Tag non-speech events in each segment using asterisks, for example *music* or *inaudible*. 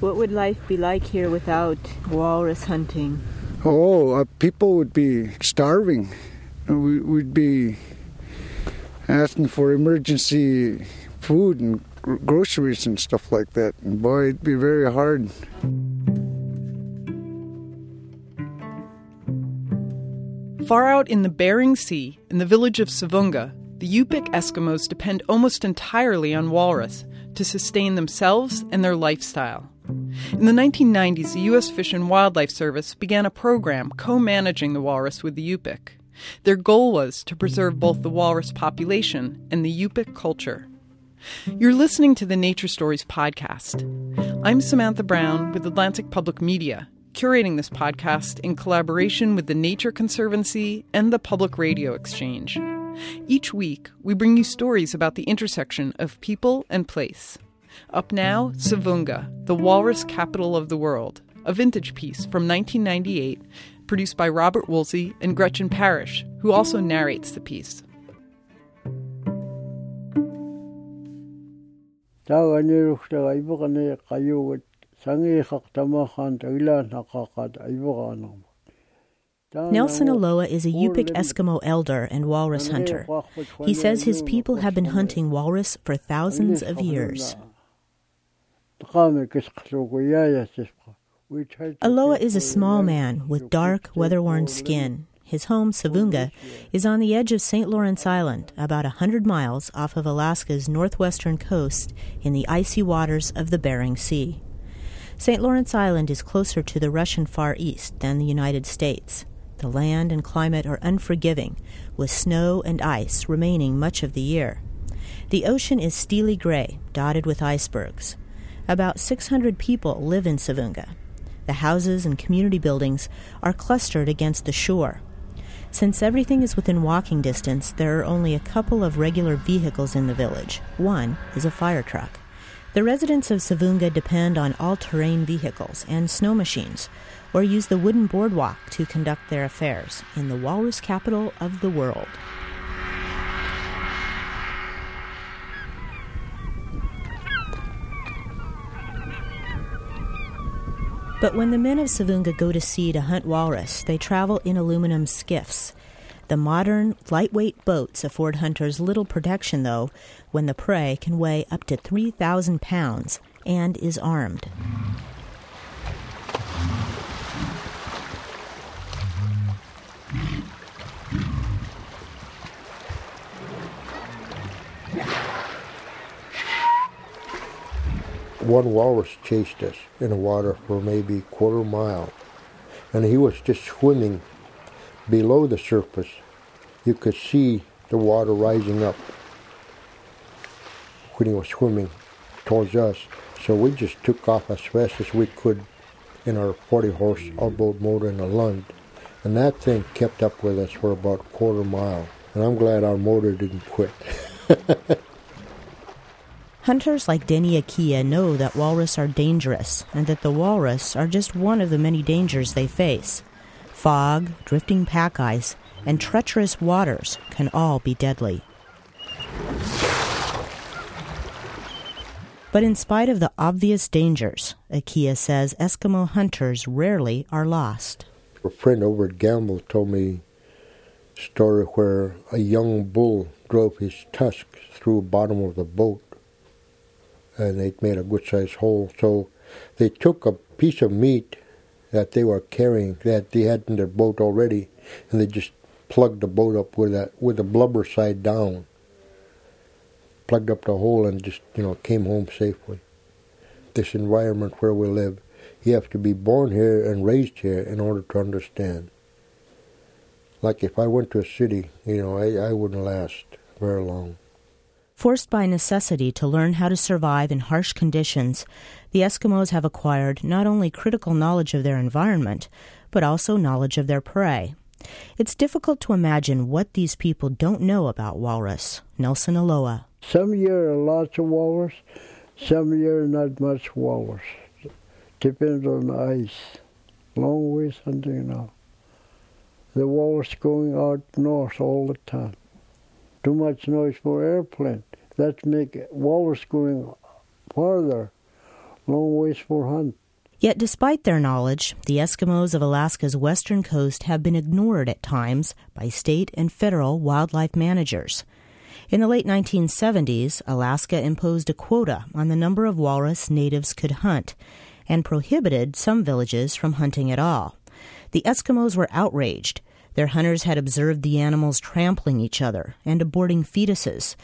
What would life be like here without walrus hunting? Oh, uh, people would be starving. We, would be asking for emergency food and gr- groceries and stuff like that. And boy, it'd be very hard. Far out in the Bering Sea, in the village of Savoonga, the Yupik Eskimos depend almost entirely on walrus to sustain themselves and their lifestyle. In the 1990s, the U.S. Fish and Wildlife Service began a program co managing the walrus with the Yupik. Their goal was to preserve both the walrus population and the Yupik culture. You're listening to the Nature Stories podcast. I'm Samantha Brown with Atlantic Public Media, curating this podcast in collaboration with the Nature Conservancy and the Public Radio Exchange. Each week, we bring you stories about the intersection of people and place. Up now, Savoonga, the walrus capital of the world, a vintage piece from 1998, produced by Robert Woolsey and Gretchen Parrish, who also narrates the piece. Nelson Alowa is a Yupik Eskimo elder and walrus hunter. He says his people have been hunting walrus for thousands of years. Alowa is a small man with dark, weather worn skin. His home, Savoonga, is on the edge of St. Lawrence Island, about a hundred miles off of Alaska's northwestern coast in the icy waters of the Bering Sea. St. Lawrence Island is closer to the Russian Far East than the United States. The land and climate are unforgiving, with snow and ice remaining much of the year. The ocean is steely gray, dotted with icebergs. About 600 people live in Savoonga. The houses and community buildings are clustered against the shore. Since everything is within walking distance, there are only a couple of regular vehicles in the village. One is a fire truck. The residents of Savoonga depend on all terrain vehicles and snow machines, or use the wooden boardwalk to conduct their affairs in the walrus capital of the world. But when the men of Savoonga go to sea to hunt walrus, they travel in aluminum skiffs. The modern, lightweight boats afford hunters little protection, though, when the prey can weigh up to 3,000 pounds and is armed. One walrus chased us in the water for maybe a quarter mile, and he was just swimming below the surface. You could see the water rising up when he was swimming towards us. So we just took off as fast as we could in our 40 horse mm-hmm. outboard motor in a Lund. And that thing kept up with us for about a quarter mile. And I'm glad our motor didn't quit. *laughs* Hunters like Denny Akia know that walrus are dangerous and that the walrus are just one of the many dangers they face. Fog, drifting pack ice, and treacherous waters can all be deadly. But in spite of the obvious dangers, Akia says Eskimo hunters rarely are lost. A friend over at Gambell told me a story where a young bull drove his tusks through the bottom of the boat and they'd made a good sized hole. So they took a piece of meat that they were carrying that they had in their boat already, and they just plugged the boat up with that with the blubber side down. Plugged up the hole and just you know came home safely. This environment where we live, you have to be born here and raised here in order to understand. Like if I went to a city, you know, I, I wouldn't last very long. Forced by necessity to learn how to survive in harsh conditions, the Eskimos have acquired not only critical knowledge of their environment, but also knowledge of their prey. It's difficult to imagine what these people don't know about walrus. Nelson Alowa. Some year lots of walrus, some year not much walrus. Depends on the ice. Long ways hunting now. The walrus going out north all the time too much noise for airplane. Let's make walrus going farther. long ways for hunt. Yet, despite their knowledge, the Eskimos of Alaska's western coast have been ignored at times by state and federal wildlife managers. In the late 1970s, Alaska imposed a quota on the number of walrus natives could hunt and prohibited some villages from hunting at all. The Eskimos were outraged. Their hunters had observed the animals trampling each other and aborting fetuses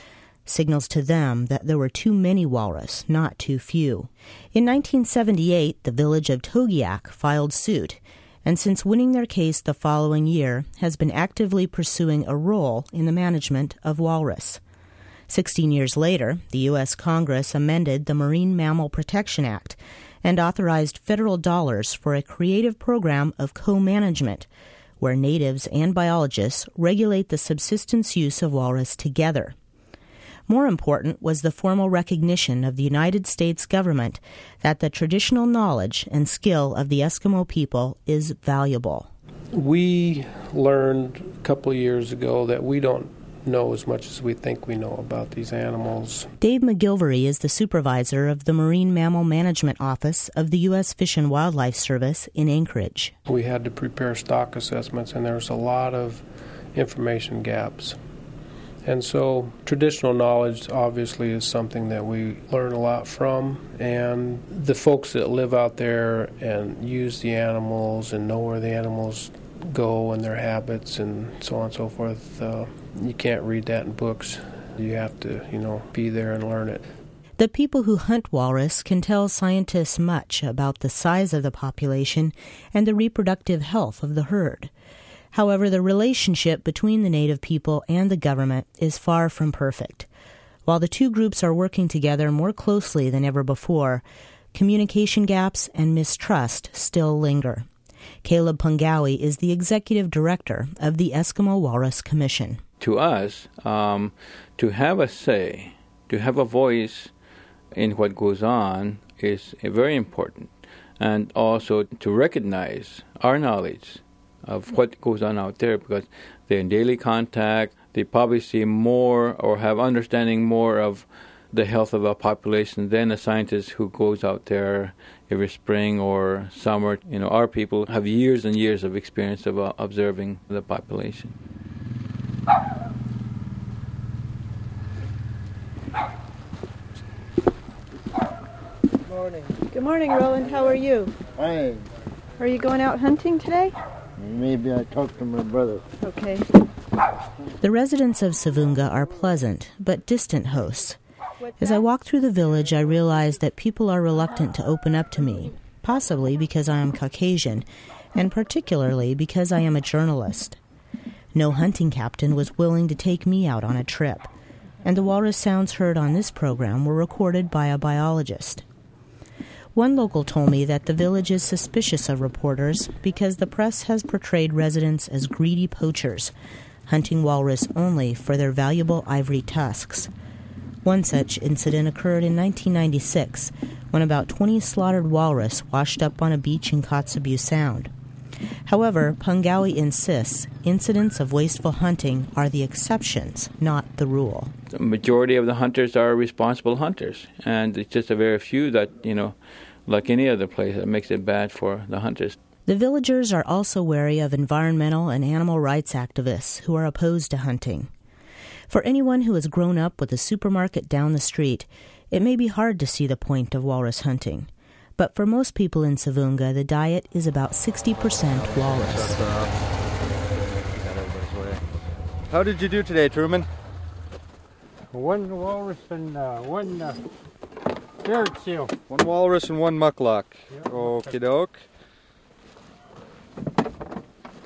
signals to them that there were too many walrus, not too few. In 1978, the village of Togiak filed suit, and since winning their case the following year, has been actively pursuing a role in the management of walrus. Sixteen years later, the U.S. Congress amended the Marine Mammal Protection Act and authorized federal dollars for a creative program of co management, where natives and biologists regulate the subsistence use of walrus together. More important was the formal recognition of the United States government that the traditional knowledge and skill of the Eskimo people is valuable. We learned a couple of years ago that we don't know as much as we think we know about these animals. Dave McGilvery is the supervisor of the Marine Mammal Management Office of the U.S. Fish and Wildlife Service in Anchorage. We had to prepare stock assessments, and there's a lot of information gaps. And so, traditional knowledge obviously is something that we learn a lot from. And the folks that live out there and use the animals and know where the animals go and their habits and so on and so forth, uh, you can't read that in books. You have to, you know, be there and learn it. The people who hunt walrus can tell scientists much about the size of the population and the reproductive health of the herd. However, the relationship between the Native people and the government is far from perfect. While the two groups are working together more closely than ever before, communication gaps and mistrust still linger. Caleb Pungowiyi is the executive director of the Eskimo Walrus Commission. To us, um, to have a say, to have a voice in what goes on is very important, and also to recognize our knowledge of what goes on out there because they're in daily contact. They probably see more or have understanding more of the health of a population than a scientist who goes out there every spring or summer. You know, our people have years and years of experience of uh, observing the population. Good morning. Good morning, Roland. How are you? Hi. Are you going out hunting today? Maybe I talk to my brother. Okay. The residents of Savoonga are pleasant but distant hosts. As I walk through the village, I realize that people are reluctant to open up to me, possibly because I am Caucasian, and particularly because I am a journalist. No hunting captain was willing to take me out on a trip, and the walrus sounds heard on this program were recorded by a biologist. One local told me that the village is suspicious of reporters because the press has portrayed residents as greedy poachers, hunting walrus only for their valuable ivory tusks. One such incident occurred in 1996 when about 20 slaughtered walrus washed up on a beach in Kotzebue Sound. However, Pungowiyi insists incidents of wasteful hunting are the exceptions, not the rule. The majority of the hunters are responsible hunters, and it's just a very few that, you know, like any other place, that makes it bad for the hunters. The villagers are also wary of environmental and animal rights activists who are opposed to hunting. For anyone who has grown up with a supermarket down the street, it may be hard to see the point of walrus hunting. But for most people in Savoonga, the diet is about 60% walrus. How did you do today, Truman? One walrus and uh, one uh, ferret seal. One walrus and one muckluck. Yep. Okie doke.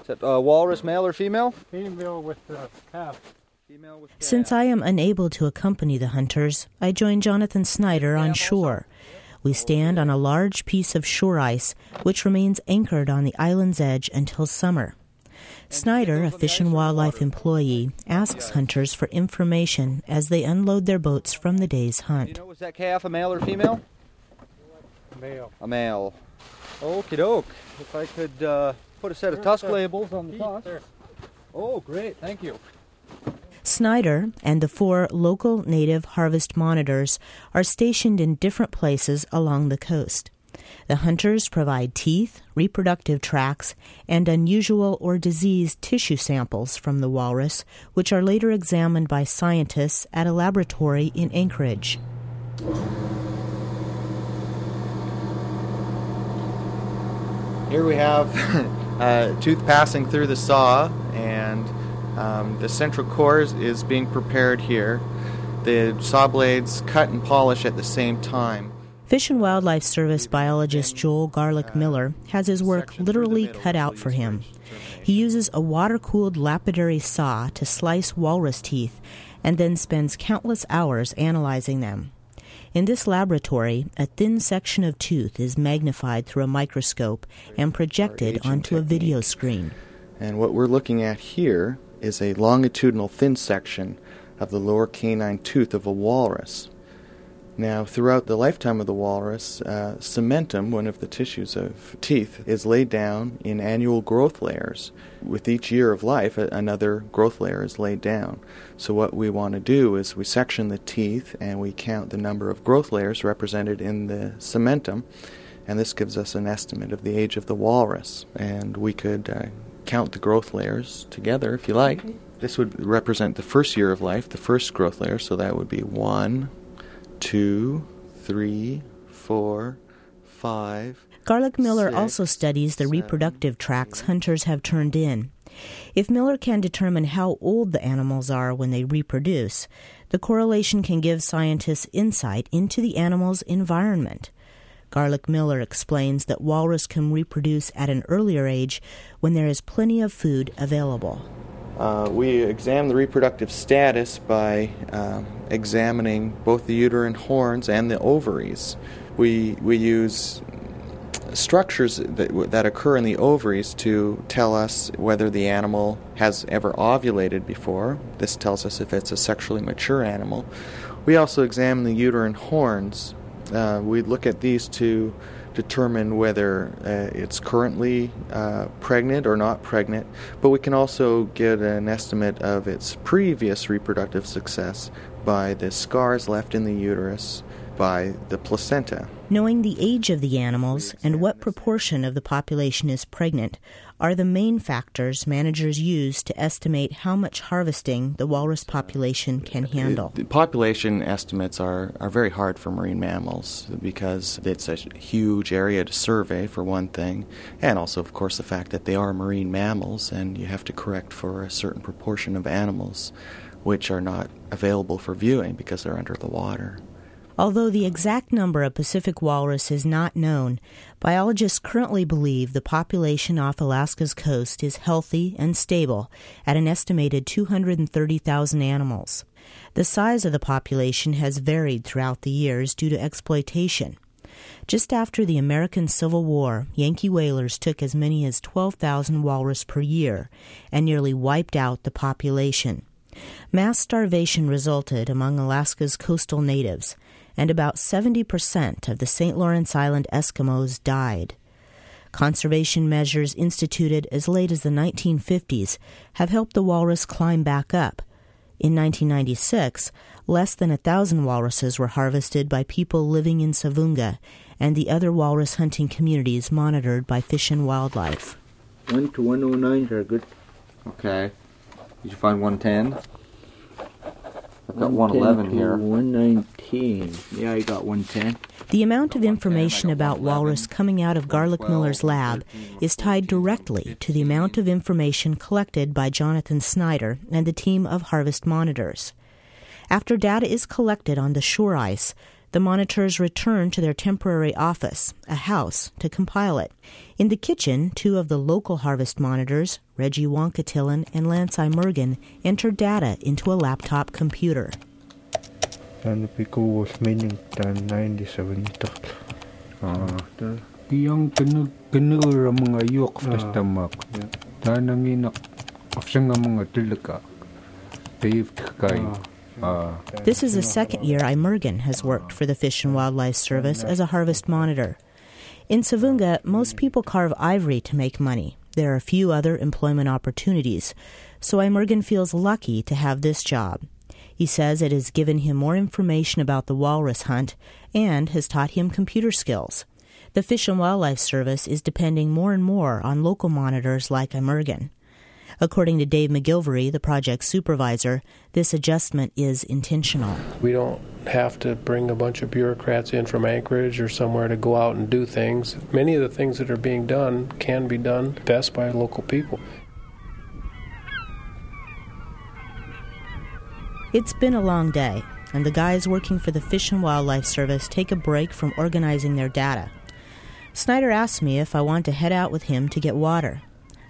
Is that uh, walrus male or female? Female with uh, calf. Female with calf. Since I am unable to accompany the hunters, I join Jonathan Snyder on shore. We stand on a large piece of shore ice, which remains anchored on the island's edge until summer. Snyder, a fish and wildlife employee, asks hunters for information as they unload their boats from the day's Do you hunt. know, was that calf a male or female? Male. A male. Okie doke. If I could uh, put a set of tusk labels on the tusk. Oh, great. Thank you. Snyder and the four local native harvest monitors are stationed in different places along the coast. The hunters provide teeth, reproductive tracts, and unusual or diseased tissue samples from the walrus, which are later examined by scientists at a laboratory in Anchorage. Here we have a *laughs* uh, tooth passing through the saw, um, the central core is, is being prepared here. The saw blades cut and polish at the same time. Fish and Wildlife Service biologist Joel Garlich Miller has his work literally cut out for him. He uses a water cooled lapidary saw to slice walrus teeth and then spends countless hours analyzing them. In this laboratory, a thin section of tooth is magnified through a microscope and projected onto a video screen. And what we're looking at here is a longitudinal thin section of the lower canine tooth of a walrus. Now, throughout the lifetime of the walrus, uh, cementum, one of the tissues of teeth, is laid down in annual growth layers. With each year of life, another growth layer is laid down. So, what we want to do is we section the teeth and we count the number of growth layers represented in the cementum, and this gives us an estimate of the age of the walrus. And we could uh, count the growth layers together if you like. This would represent the first year of life, the first growth layer, so that would be one two, three, four, five. Garlich Miller six, also studies the seven, reproductive tracts hunters have turned in. If Miller can determine how old the animals are when they reproduce, the correlation can give scientists insight into the animal's environment. Garlich Miller explains that walrus can reproduce at an earlier age when there is plenty of food available. Uh, we examine the reproductive status by uh, examining both the uterine horns and the ovaries. We, we use structures that, that occur in the ovaries to tell us whether the animal has ever ovulated before. This tells us if it's a sexually mature animal. We also examine the uterine horns. Uh, we look at these to determine whether uh, it's currently uh, pregnant or not pregnant, but we can also get an estimate of its previous reproductive success by the scars left in the uterus by the placenta. Knowing the age of the animals and what proportion of the population is pregnant are the main factors managers use to estimate how much harvesting the walrus population can uh, handle. The population estimates are, are very hard for marine mammals because it's a huge area to survey, for one thing, and also, of course, the fact that they are marine mammals and you have to correct for a certain proportion of animals which are not available for viewing because they're under the water. Although the exact number of Pacific walrus is not known, biologists currently believe the population off Alaska's coast is healthy and stable at an estimated 230,000 animals. The size of the population has varied throughout the years due to exploitation. Just after the American Civil War, Yankee whalers took as many as 12,000 walrus per year and nearly wiped out the population. Mass starvation resulted among Alaska's coastal natives, and about 70% of the St. Lawrence Island Eskimos died. Conservation measures instituted as late as the 1950s have helped the walrus climb back up. In 1996, less than a thousand walruses were harvested by people living in Savoonga and the other walrus hunting communities monitored by Fish and Wildlife. 1 to 109 are good. Okay. Did you find 110? I've got 111 here. 119. Yeah, I got 110. The amount of information about walrus coming out of Garlich Miller's lab is tied directly to the amount of information collected by Jonathan Snyder and the team of harvest monitors. After data is collected on the shore ice, the monitors return to their temporary office, a house, to compile it. In the kitchen, two of the local harvest monitors, Reggie Wonkatilan and Lance Imergen, enter data into a laptop computer. Ano piko was meaning tan 97 tak. Ah, iyang kanu kanu mga yok festamak. Ah, Tananginak afsanga mga tilaka. Dave kay. Ah, ah. This is the second year I Imergen has worked for the Fish and Wildlife Service as a harvest monitor. In Savoonga, most people carve ivory to make money, There are few other employment opportunities, so Immergen feels lucky to have this job. He says it has given him more information about the walrus hunt and has taught him computer skills. The Fish and Wildlife Service is depending more and more on local monitors like Immergen. According to Dave McGilvery, the project supervisor, this adjustment is intentional. We don't have to bring a bunch of bureaucrats in from Anchorage or somewhere to go out and do things. Many of the things that are being done can be done best by local people. It's been a long day, and the guys working for the Fish and Wildlife Service take a break from organizing their data. Snyder asks me if I want to head out with him to get water.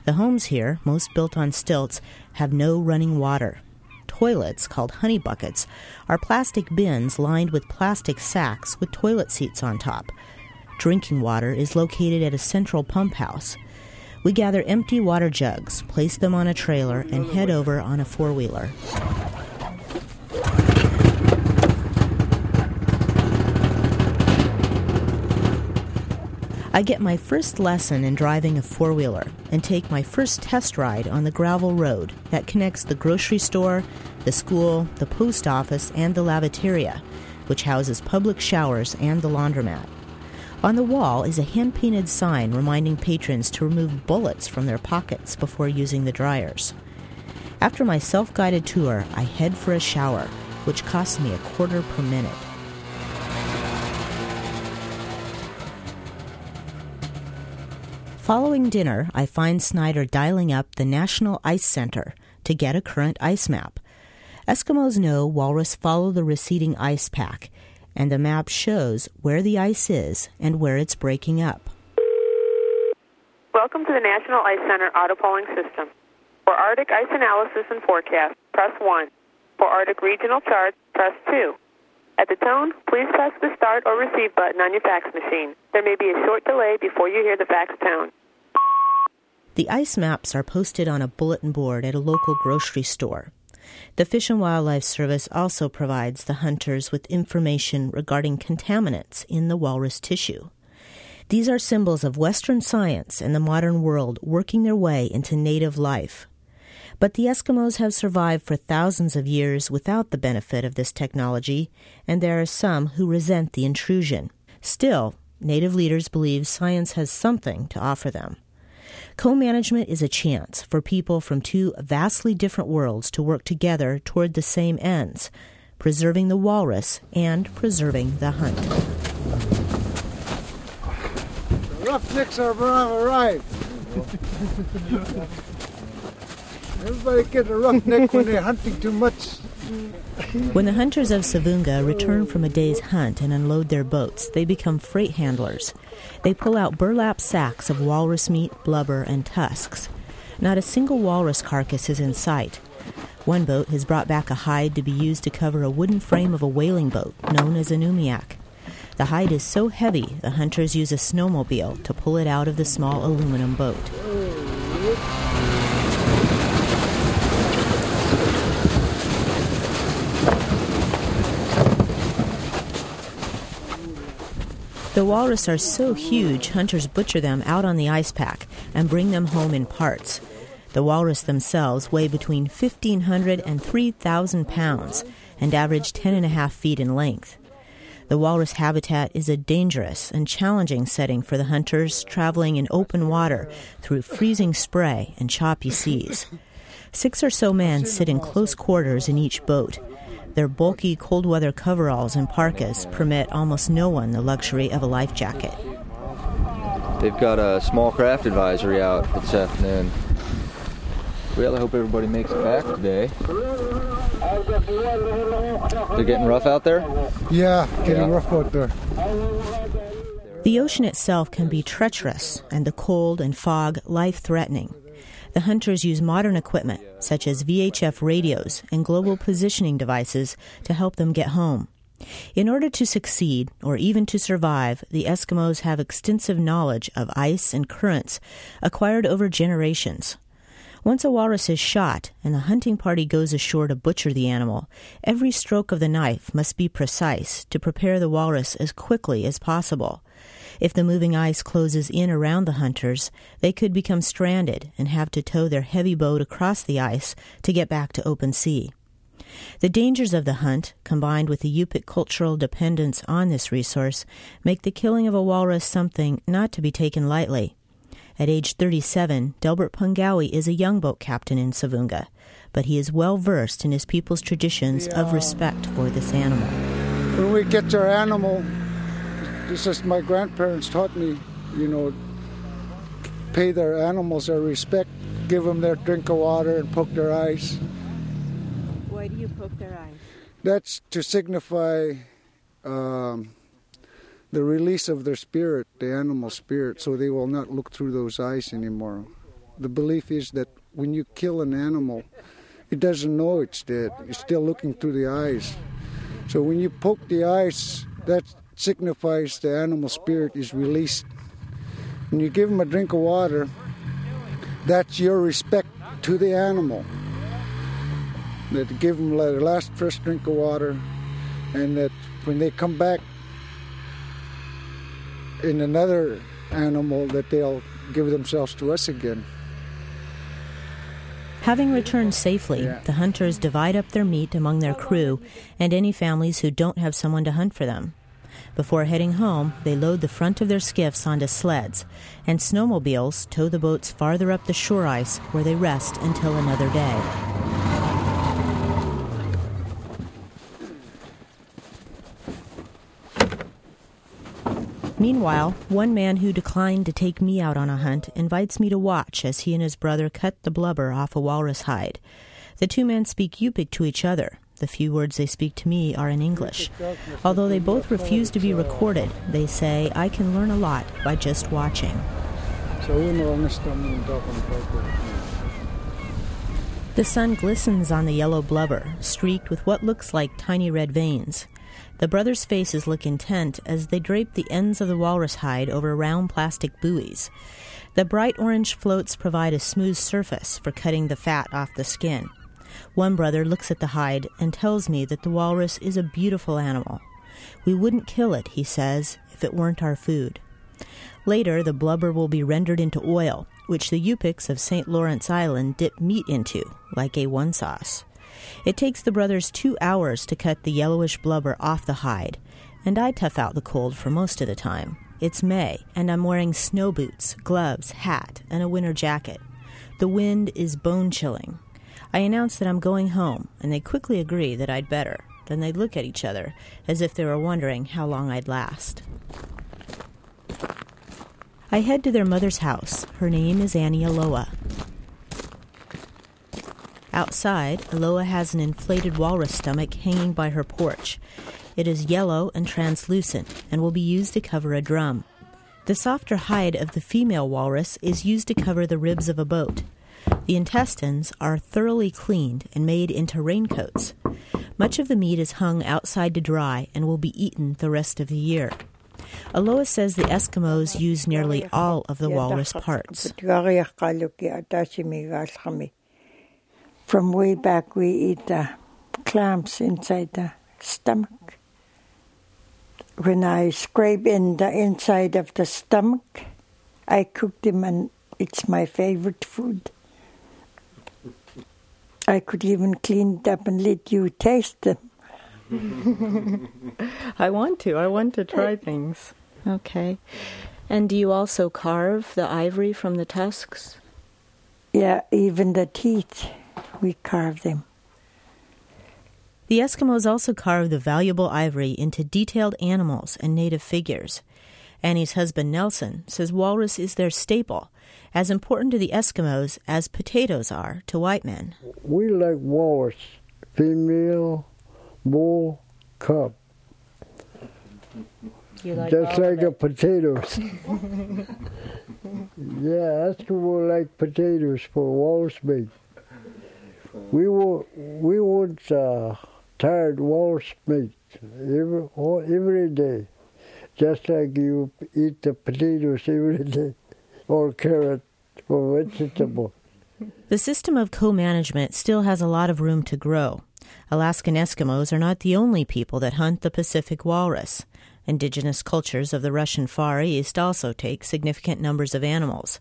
The homes here, most built on stilts, have no running water. Toilets, called honey buckets, are plastic bins lined with plastic sacks with toilet seats on top. Drinking water is located at a central pump house. We gather empty water jugs, place them on a trailer, and head over on a four wheeler. I get my first lesson in driving a four wheeler and take my first test ride on the gravel road that connects the grocery store, the school, the post office, and the lavatoria, which houses public showers and the laundromat. On the wall is a hand painted sign reminding patrons to remove bullets from their pockets before using the dryers. After my self guided tour, I head for a shower, which costs me a quarter per minute. Following dinner, I find Snyder dialing up the National Ice Center to get a current ice map. Eskimos know walrus follow the receding ice pack, and the map shows where the ice is and where it's breaking up. Welcome to the National Ice Center auto polling system. For Arctic ice analysis and forecast, press 1. For Arctic regional charts, press 2. At the tone, please press the start or receive button on your fax machine. There may be a short delay before you hear the fax tone. The ice maps are posted on a bulletin board at a local grocery store. The Fish and Wildlife Service also provides the hunters with information regarding contaminants in the walrus tissue. These are symbols of Western science and the modern world working their way into native life. But the Eskimos have survived for thousands of years without the benefit of this technology, and there are some who resent the intrusion. Still, Native leaders believe science has something to offer them. Co management is a chance for people from two vastly different worlds to work together toward the same ends preserving the walrus and preserving the hunt. Roughnecks are arrived. *laughs* Everybody gets a roughneck when they're hunting too much. When the hunters of Savoonga return from a day's hunt and unload their boats, they become freight handlers. They pull out burlap sacks of walrus meat, blubber, and tusks. Not a single walrus carcass is in sight. One boat has brought back a hide to be used to cover a wooden frame of a whaling boat known as an umiak. The hide is so heavy, the hunters use a snowmobile to pull it out of the small aluminum boat. The walrus are so huge, hunters butcher them out on the ice pack and bring them home in parts. The walrus themselves weigh between 1,500 and 3,000 pounds and average 10 and a half feet in length. The walrus habitat is a dangerous and challenging setting for the hunters traveling in open water through freezing spray and choppy seas. Six or so men sit in close quarters in each boat their bulky cold weather coveralls and parkas permit almost no one the luxury of a life jacket. They've got a small craft advisory out this afternoon. Well, I hope everybody makes it back today. They're getting rough out there? Yeah, getting yeah. rough out there. The ocean itself can be treacherous and the cold and fog life threatening the hunters use modern equipment, such as VHF radios and global positioning devices, to help them get home. In order to succeed, or even to survive, the Eskimos have extensive knowledge of ice and currents acquired over generations. Once a walrus is shot and the hunting party goes ashore to butcher the animal, every stroke of the knife must be precise to prepare the walrus as quickly as possible. If the moving ice closes in around the hunters, they could become stranded and have to tow their heavy boat across the ice to get back to open sea. The dangers of the hunt, combined with the Yupik cultural dependence on this resource, make the killing of a walrus something not to be taken lightly. At age 37, Delbert Pungowiyi is a young boat captain in Savoonga, but he is well versed in his people's traditions of respect for this animal. When we get our animal, this is my grandparents taught me, you know, pay their animals their respect, give them their drink of water, and poke their eyes. Why do you poke their eyes? That's to signify um, the release of their spirit, the animal spirit, so they will not look through those eyes anymore. The belief is that when you kill an animal, it doesn't know it's dead. It's still looking through the eyes. So when you poke the eyes, that signifies the animal spirit is released. When you give them a drink of water, that's your respect to the animal. That give them their last first drink of water, and that when they come back in another animal, that they'll give themselves to us again. Having returned safely, the hunters divide up their meat among their crew and any families who don't have someone to hunt for them. Before heading home, they load the front of their skiffs onto sleds, and snowmobiles tow the boats farther up the shore ice where they rest until another day. Meanwhile, one man who declined to take me out on a hunt invites me to watch as he and his brother cut the blubber off a walrus hide. The two men speak Yupik to each other. The few words they speak to me are in English. Although they both refuse to be recorded, they say I can learn a lot by just watching. The sun glistens on the yellow blubber, streaked with what looks like tiny red veins. The brothers' faces look intent as they drape the ends of the walrus hide over round plastic buoys. The bright orange floats provide a smooth surface for cutting the fat off the skin. One brother looks at the hide and tells me that the walrus is a beautiful animal. We wouldn't kill it, he says, if it weren't our food. Later, the blubber will be rendered into oil, which the Yupiks of St. Lawrence Island dip meat into, like A1 sauce. It takes the brothers two hours to cut the yellowish blubber off the hide, and I tough out the cold for most of the time. It's May, and I'm wearing snow boots, gloves, hat, and a winter jacket. The wind is bone chilling. I announce that I'm going home, and they quickly agree that I'd better. Then they look at each other as if they were wondering how long I'd last. I head to their mother's house. Her name is Annie Alowa. Outside, Alowa has an inflated walrus stomach hanging by her porch. It is yellow and translucent and will be used to cover a drum. The softer hide of the female walrus is used to cover the ribs of a boat. The intestines are thoroughly cleaned and made into raincoats. Much of the meat is hung outside to dry and will be eaten the rest of the year. Alowa says the Eskimos use nearly all of the walrus parts. From way back, we eat the clams inside the stomach. When I scrape in the inside of the stomach, I cook them and it's my favorite food. I could even clean it up and let you taste them. *laughs* I want to. I want to try things. Okay. And do you also carve the ivory from the tusks? Yeah, even the teeth, we carve them. The Eskimos also carve the valuable ivory into detailed animals and native figures. Annie's husband Nelson says walrus is their staple, as important to the Eskimos as potatoes are to white men. We like walrus, female, bull, cub. Like Just like a potatoes. *laughs* yeah, Eskimo like potatoes for walrus meat. We want we want uh, tired walrus meat every every day, just like you eat the potatoes every day, or carrot, or vegetable. The system of co management still has a lot of room to grow. Alaskan Eskimos are not the only people that hunt the Pacific walrus. Indigenous cultures of the Russian Far East also take significant numbers of animals.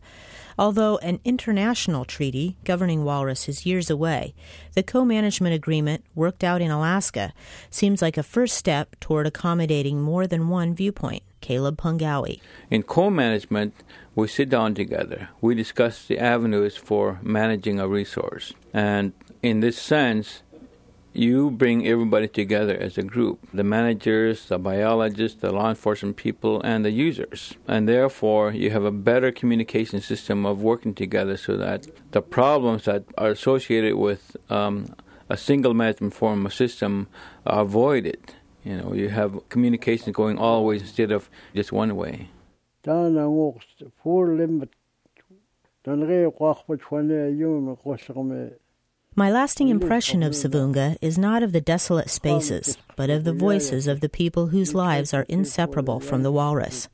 Although an international treaty governing walrus is years away, the co management agreement worked out in Alaska seems like a first step toward accommodating more than one viewpoint. Caleb Pungowiyi. In co management, we sit down together. We discuss the avenues for managing a resource. And in this sense, you bring everybody together as a group the managers, the biologists, the law enforcement people, and the users. And therefore, you have a better communication system of working together so that the problems that are associated with um, a single management form of system are avoided. You know, you have communication going always instead of just one way. My lasting impression of Savoonga is not of the desolate spaces, but of the voices of the people whose lives are inseparable from the walrus.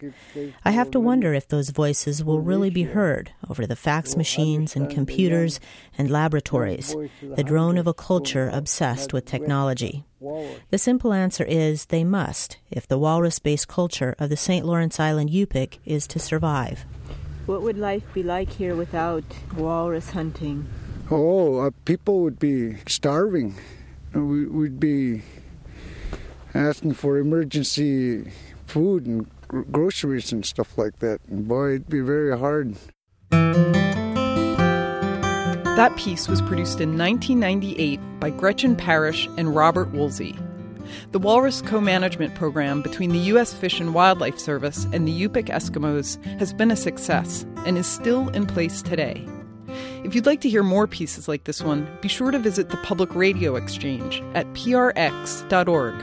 I have to wonder if those voices will really be heard over the fax machines and computers and laboratories, the drone of a culture obsessed with technology. The simple answer is they must, if the walrus based culture of the St. Lawrence Island Yupik is to survive. What would life be like here without walrus hunting? Oh, uh, people would be starving. We, would be asking for emergency food and gr- groceries and stuff like that. And boy, it'd be very hard. That piece was produced in 1998 by Gretchen Parrish and Robert Woolsey. The Walrus Co management program between the U.S. Fish and Wildlife Service and the Yupik Eskimos has been a success and is still in place today. If you'd like to hear more pieces like this one, be sure to visit the Public Radio Exchange at prx.org.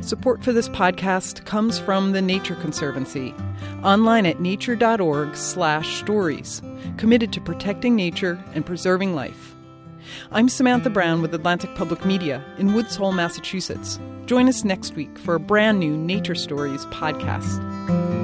Support for this podcast comes from the Nature Conservancy, online at nature.org/stories, committed to protecting nature and preserving life. I'm Samantha Brown with Atlantic Public Media in Woods Hole, Massachusetts. Join us next week for a brand new Nature Stories podcast.